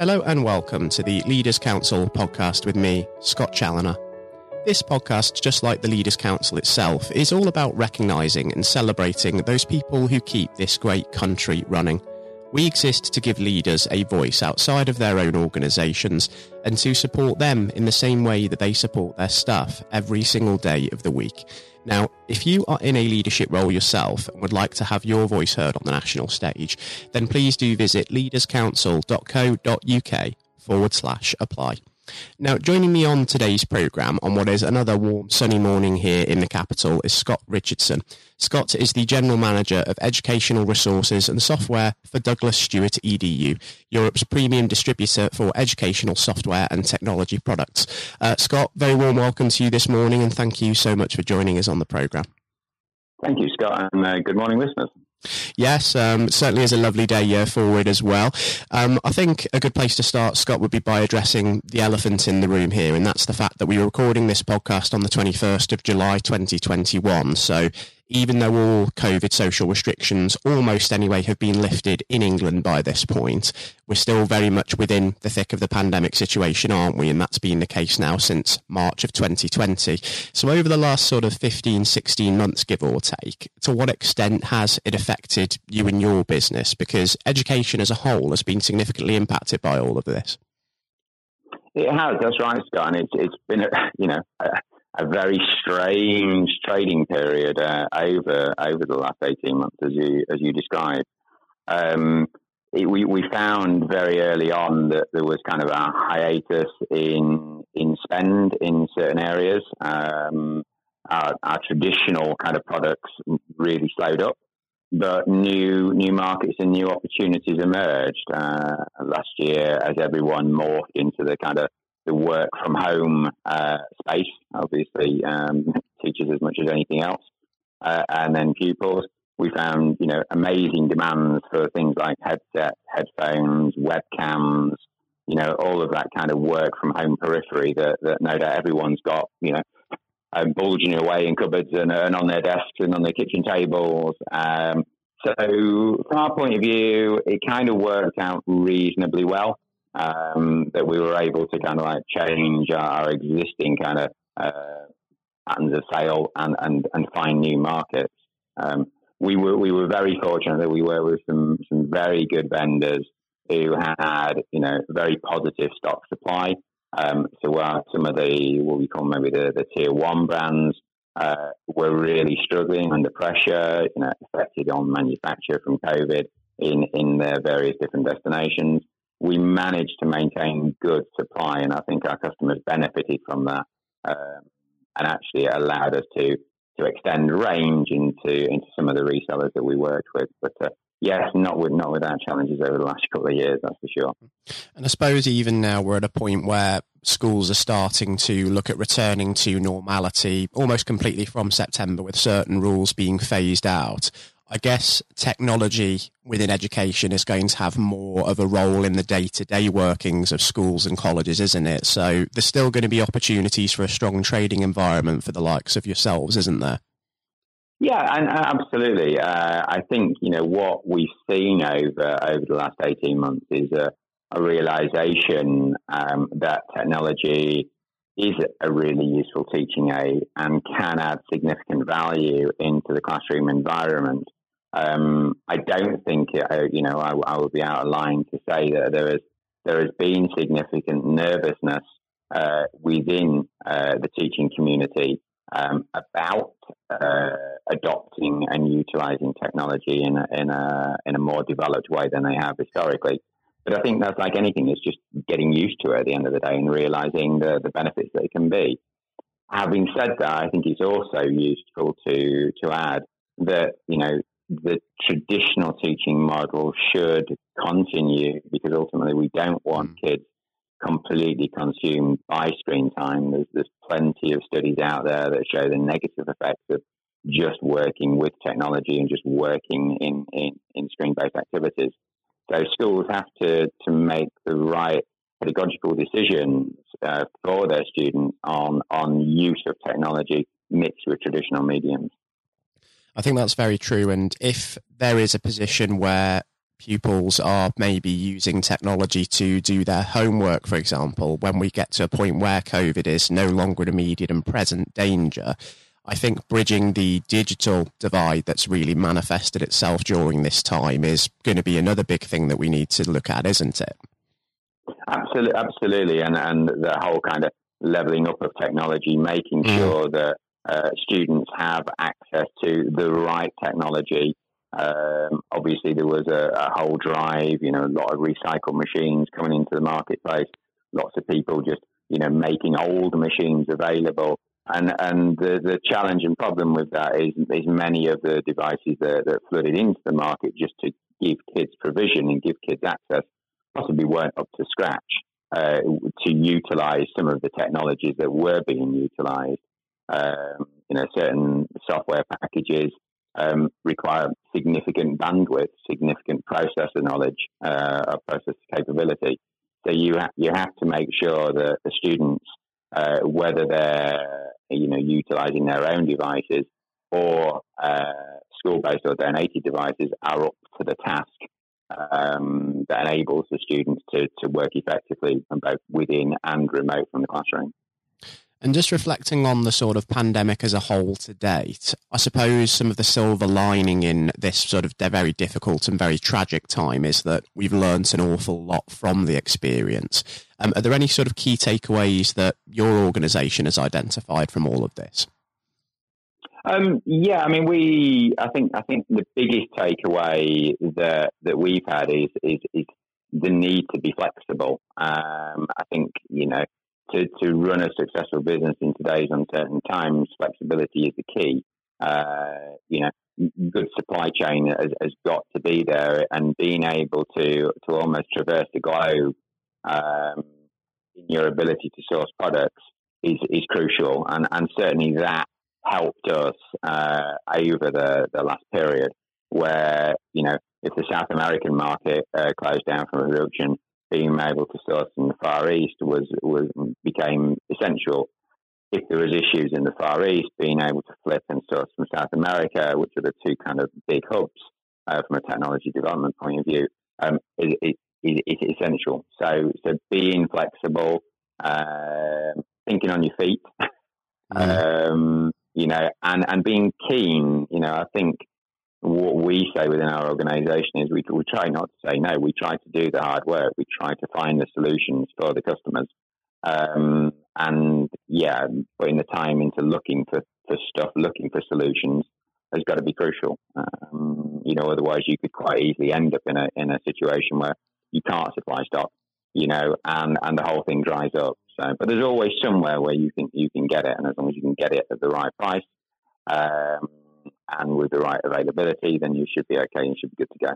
Hello and welcome to the Leaders Council podcast with me, Scott Challoner. This podcast, just like the Leaders Council itself, is all about recognising and celebrating those people who keep this great country running. We exist to give leaders a voice outside of their own organisations and to support them in the same way that they support their staff every single day of the week. Now, if you are in a leadership role yourself and would like to have your voice heard on the national stage, then please do visit leaderscouncil.co.uk forward slash apply. Now, joining me on today's programme on what is another warm, sunny morning here in the capital is Scott Richardson. Scott is the General Manager of Educational Resources and Software for Douglas Stewart EDU, Europe's premium distributor for educational software and technology products. Uh, Scott, very warm welcome to you this morning and thank you so much for joining us on the programme. Thank you, Scott, and uh, good morning, listeners. Yes, um, certainly is a lovely day year forward as well. Um, I think a good place to start, Scott, would be by addressing the elephant in the room here, and that's the fact that we are recording this podcast on the 21st of July 2021. So even though all COVID social restrictions almost anyway have been lifted in England by this point, we're still very much within the thick of the pandemic situation, aren't we? And that's been the case now since March of 2020. So over the last sort of 15, 16 months, give or take, to what extent has it affected you and your business? Because education as a whole has been significantly impacted by all of this. It has. That's right, Scott. And it's it's been a, you know very strange trading period uh, over over the last eighteen months, as you as you described. Um, it, we we found very early on that there was kind of a hiatus in in spend in certain areas. Um, our, our traditional kind of products really slowed up, but new new markets and new opportunities emerged uh, last year as everyone morphed into the kind of the work from home uh, space, obviously, um, teachers as much as anything else, uh, and then pupils. We found, you know, amazing demands for things like headsets, headphones, webcams, you know, all of that kind of work from home periphery that, that no doubt everyone's got, you know, um, bulging away in cupboards and, and, on their desks and on their kitchen tables. Um, so, from our point of view, it kind of worked out reasonably well um, that we were able to kind of like change our existing kind of uh, patterns of sale and, and, and find new markets. Um, we were we were very fortunate that we were with some some very good vendors who had you know very positive stock supply. Um, so while some of the what we call maybe the, the tier one brands uh, were really struggling under pressure, you know, affected on manufacture from COVID in in their various different destinations we managed to maintain good supply, and I think our customers benefited from that, um, and actually it allowed us to to extend range into into some of the resellers that we worked with. But uh, yes, not with not without challenges over the last couple of years, that's for sure. And I suppose even now we're at a point where schools are starting to look at returning to normality almost completely from September, with certain rules being phased out. I guess technology within education is going to have more of a role in the day to day workings of schools and colleges, isn't it? So there's still going to be opportunities for a strong trading environment for the likes of yourselves, isn't there? Yeah, and uh, absolutely. Uh, I think you know what we've seen over over the last eighteen months is a, a realization um, that technology is a really useful teaching aid and can add significant value into the classroom environment. Um, I don't think, uh, you know, I, I, would be out of line to say that there is there has been significant nervousness uh, within uh, the teaching community um, about uh, adopting and utilizing technology in a, in a in a more developed way than they have historically. But I think that's like anything; it's just getting used to it at the end of the day and realizing the the benefits that it can be. Having said that, I think it's also useful to to add that you know the traditional teaching model should continue because ultimately we don't want mm. kids completely consumed by screen time. There's, there's plenty of studies out there that show the negative effects of just working with technology and just working in, in, in screen based activities. So schools have to, to make the right pedagogical decisions uh, for their students on, on use of technology mixed with traditional mediums. I think that's very true. And if there is a position where pupils are maybe using technology to do their homework, for example, when we get to a point where COVID is no longer an immediate and present danger, I think bridging the digital divide that's really manifested itself during this time is going to be another big thing that we need to look at, isn't it? Absolutely, absolutely, and and the whole kind of leveling up of technology, making mm. sure that uh, students have access to the right technology. Um, obviously, there was a, a, whole drive, you know, a lot of recycled machines coming into the marketplace. Lots of people just, you know, making old machines available. And and the, the challenge and problem with that is, is many of the devices that, that flooded into the market just to give kids provision and give kids access possibly weren't up to scratch uh, to utilize some of the technologies that were being utilized. Um, you know, certain software packages um, require significant bandwidth, significant processor knowledge, uh, or processor capability. So you ha- you have to make sure that the students, uh, whether they're you know utilizing their own devices or uh, school-based or donated devices, are up to the task um, that enables the students to, to work effectively both within and remote from the classroom. And just reflecting on the sort of pandemic as a whole to date, I suppose some of the silver lining in this sort of very difficult and very tragic time is that we've learnt an awful lot from the experience. Um, are there any sort of key takeaways that your organisation has identified from all of this? Um, yeah, I mean, we. I think. I think the biggest takeaway that that we've had is is, is the need to be flexible. Um, I think you know to to run a successful business in today's uncertain times, flexibility is the key. Uh, you know, good supply chain has, has, got to be there, and being able to to almost traverse the globe um, in your ability to source products is is crucial, and and certainly that helped us uh, over the, the last period where, you know, if the South American market uh, closed down from a reduction, being able to source in the Far East was, was became essential. If there was issues in the Far East, being able to flip and source from South America, which are the two kind of big hubs uh, from a technology development point of view, um, is, is, is, essential. So, so being flexible, uh, thinking on your feet, mm. um, you know, and, and being keen, you know, I think what we say within our organization is we, we try not to say no. We try to do the hard work. We try to find the solutions for the customers. Um, and yeah, putting the time into looking for, for stuff, looking for solutions has got to be crucial. Um, you know, otherwise you could quite easily end up in a, in a situation where you can't supply stock, you know, and, and the whole thing dries up. So, but there's always somewhere where you can you can get it, and as long as you can get it at the right price um, and with the right availability, then you should be okay and should be good to go.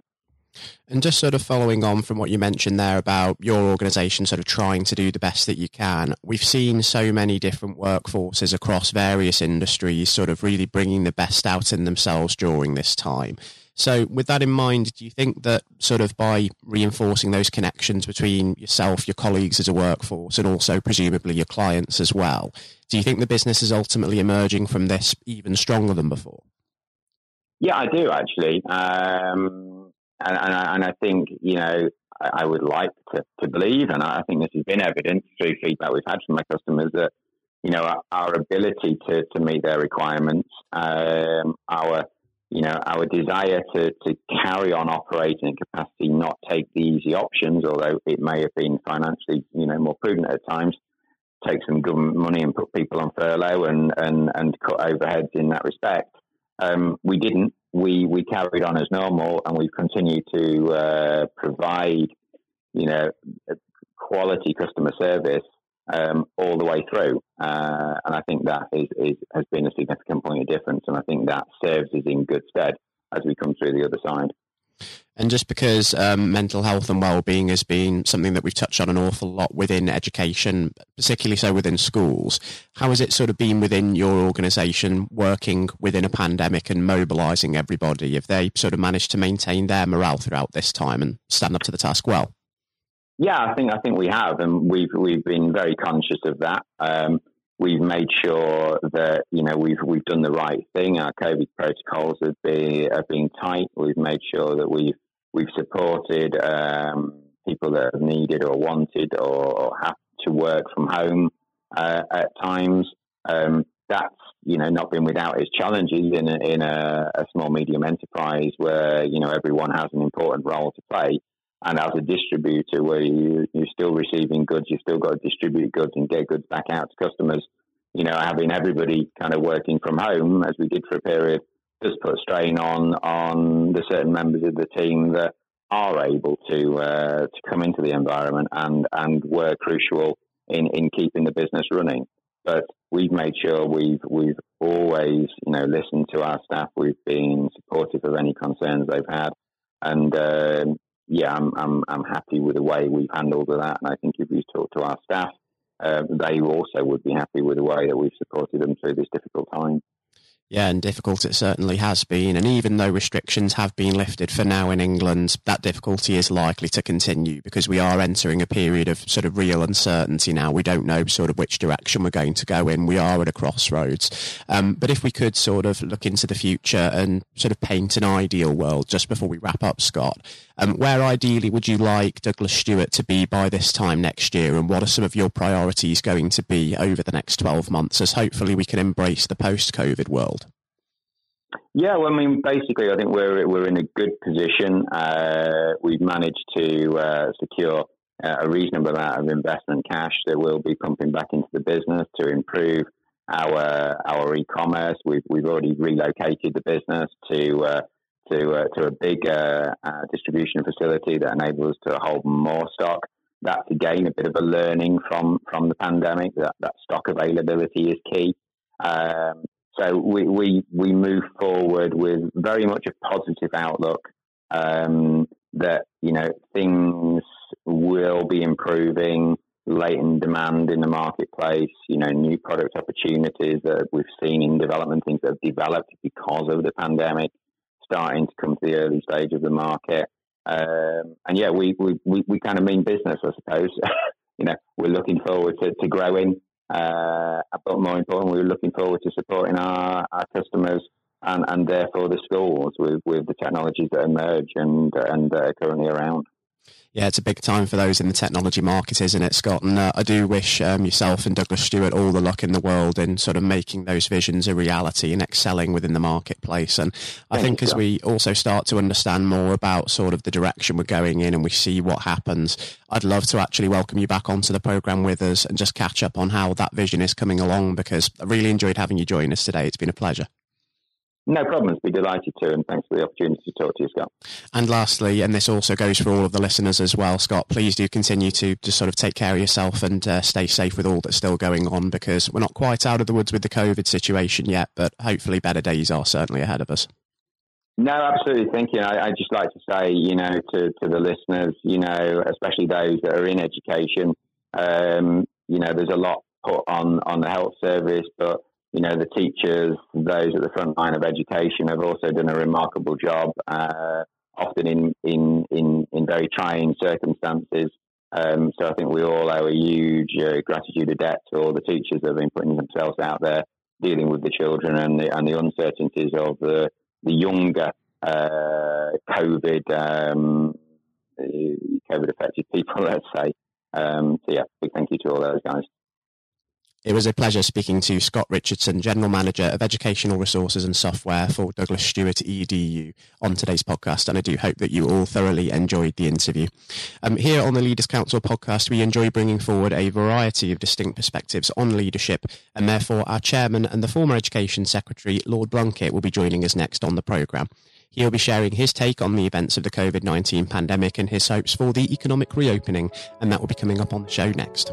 And just sort of following on from what you mentioned there about your organisation sort of trying to do the best that you can, we've seen so many different workforces across various industries sort of really bringing the best out in themselves during this time. So, with that in mind, do you think that sort of by reinforcing those connections between yourself, your colleagues as a workforce, and also presumably your clients as well, do you think the business is ultimately emerging from this even stronger than before? Yeah, I do actually. Um, and, and, I, and, I, think, you know, I, I would like to, to, believe, and I think this has been evident through feedback we've had from my customers, that, you know, our, our ability to, to meet their requirements, um, our you know, our desire to, to carry on operating in capacity, not take the easy options, although it may have been financially, you know, more prudent at times, take some government money and put people on furlough and, and, and cut overheads in that respect. Um, we didn't. We, we carried on as normal and we've continued to uh, provide, you know, quality customer service um, all the way through. Uh, and I think that is, is, has been a significant point of difference. And I think that serves us in good stead as we come through the other side. And just because um, mental health and well-being has been something that we've touched on an awful lot within education, particularly so within schools, how has it sort of been within your organisation working within a pandemic and mobilising everybody? Have they sort of managed to maintain their morale throughout this time and stand up to the task well? Yeah, I think I think we have, and we've we've been very conscious of that. Um, we've made sure that you know we've we've done the right thing. Our COVID protocols have been have been tight. We've made sure that we've we've supported um, people that have needed or wanted or, or have to work from home uh, at times. Um, that's you know not been without its challenges in a, in a, a, small medium enterprise where you know everyone has an important role to play. And as a distributor, where you, you're still receiving goods, you've still got to distribute goods and get goods back out to customers. You know, having everybody kind of working from home as we did for a period does put strain on on the certain members of the team that are able to uh, to come into the environment and and were crucial in in keeping the business running. But we've made sure we've we've always you know listened to our staff. We've been supportive of any concerns they've had, and uh, yeah, I'm, I'm I'm happy with the way we've handled that. And I think if you talk to our staff, uh, they also would be happy with the way that we've supported them through this difficult time. Yeah, and difficult it certainly has been. And even though restrictions have been lifted for now in England, that difficulty is likely to continue because we are entering a period of sort of real uncertainty now. We don't know sort of which direction we're going to go in. We are at a crossroads. Um, but if we could sort of look into the future and sort of paint an ideal world just before we wrap up, Scott, um, where ideally would you like Douglas Stewart to be by this time next year? And what are some of your priorities going to be over the next 12 months as hopefully we can embrace the post COVID world? Yeah, well, I mean, basically, I think we're we're in a good position. Uh, we've managed to uh, secure uh, a reasonable amount of investment cash that we'll be pumping back into the business to improve our our e-commerce. We've we've already relocated the business to uh, to uh, to a big uh, distribution facility that enables us to hold more stock. That's again a bit of a learning from from the pandemic. That that stock availability is key. Um, so we, we, we move forward with very much a positive outlook um, that, you know, things will be improving, latent demand in the marketplace, you know, new product opportunities that we've seen in development, things that have developed because of the pandemic, starting to come to the early stage of the market. Um, and yeah, we, we, we, we kind of mean business, I suppose. you know, we're looking forward to, to growing uh, but more importantly, we're looking forward to supporting our, our customers and, and therefore the schools with, with the technologies that emerge and, and are currently around. Yeah, it's a big time for those in the technology market, isn't it, Scott? And uh, I do wish um, yourself and Douglas Stewart all the luck in the world in sort of making those visions a reality and excelling within the marketplace. And I Thank think as we also start to understand more about sort of the direction we're going in and we see what happens, I'd love to actually welcome you back onto the program with us and just catch up on how that vision is coming along because I really enjoyed having you join us today. It's been a pleasure. No problems. Be delighted to, and thanks for the opportunity to talk to you, Scott. And lastly, and this also goes for all of the listeners as well, Scott, please do continue to just sort of take care of yourself and uh, stay safe with all that's still going on because we're not quite out of the woods with the COVID situation yet, but hopefully better days are certainly ahead of us. No, absolutely. Thank you. I, would just like to say, you know, to, to the listeners, you know, especially those that are in education, um, you know, there's a lot put on, on the health service, but you know, the teachers, those at the front line of education have also done a remarkable job, uh, often in, in, in, in, very trying circumstances. Um, so I think we all owe a huge uh, gratitude of debt to all the teachers that have been putting themselves out there, dealing with the children and the, and the uncertainties of the, the younger uh, COVID, um, COVID affected people, let's say. Um, so yeah, big thank you to all those guys. It was a pleasure speaking to Scott Richardson, General Manager of Educational Resources and Software for Douglas Stewart EDU, on today's podcast, and I do hope that you all thoroughly enjoyed the interview. Um, here on the Leaders Council podcast, we enjoy bringing forward a variety of distinct perspectives on leadership, and therefore our chairman and the former Education Secretary, Lord Blunkett, will be joining us next on the programme. He'll be sharing his take on the events of the COVID 19 pandemic and his hopes for the economic reopening, and that will be coming up on the show next.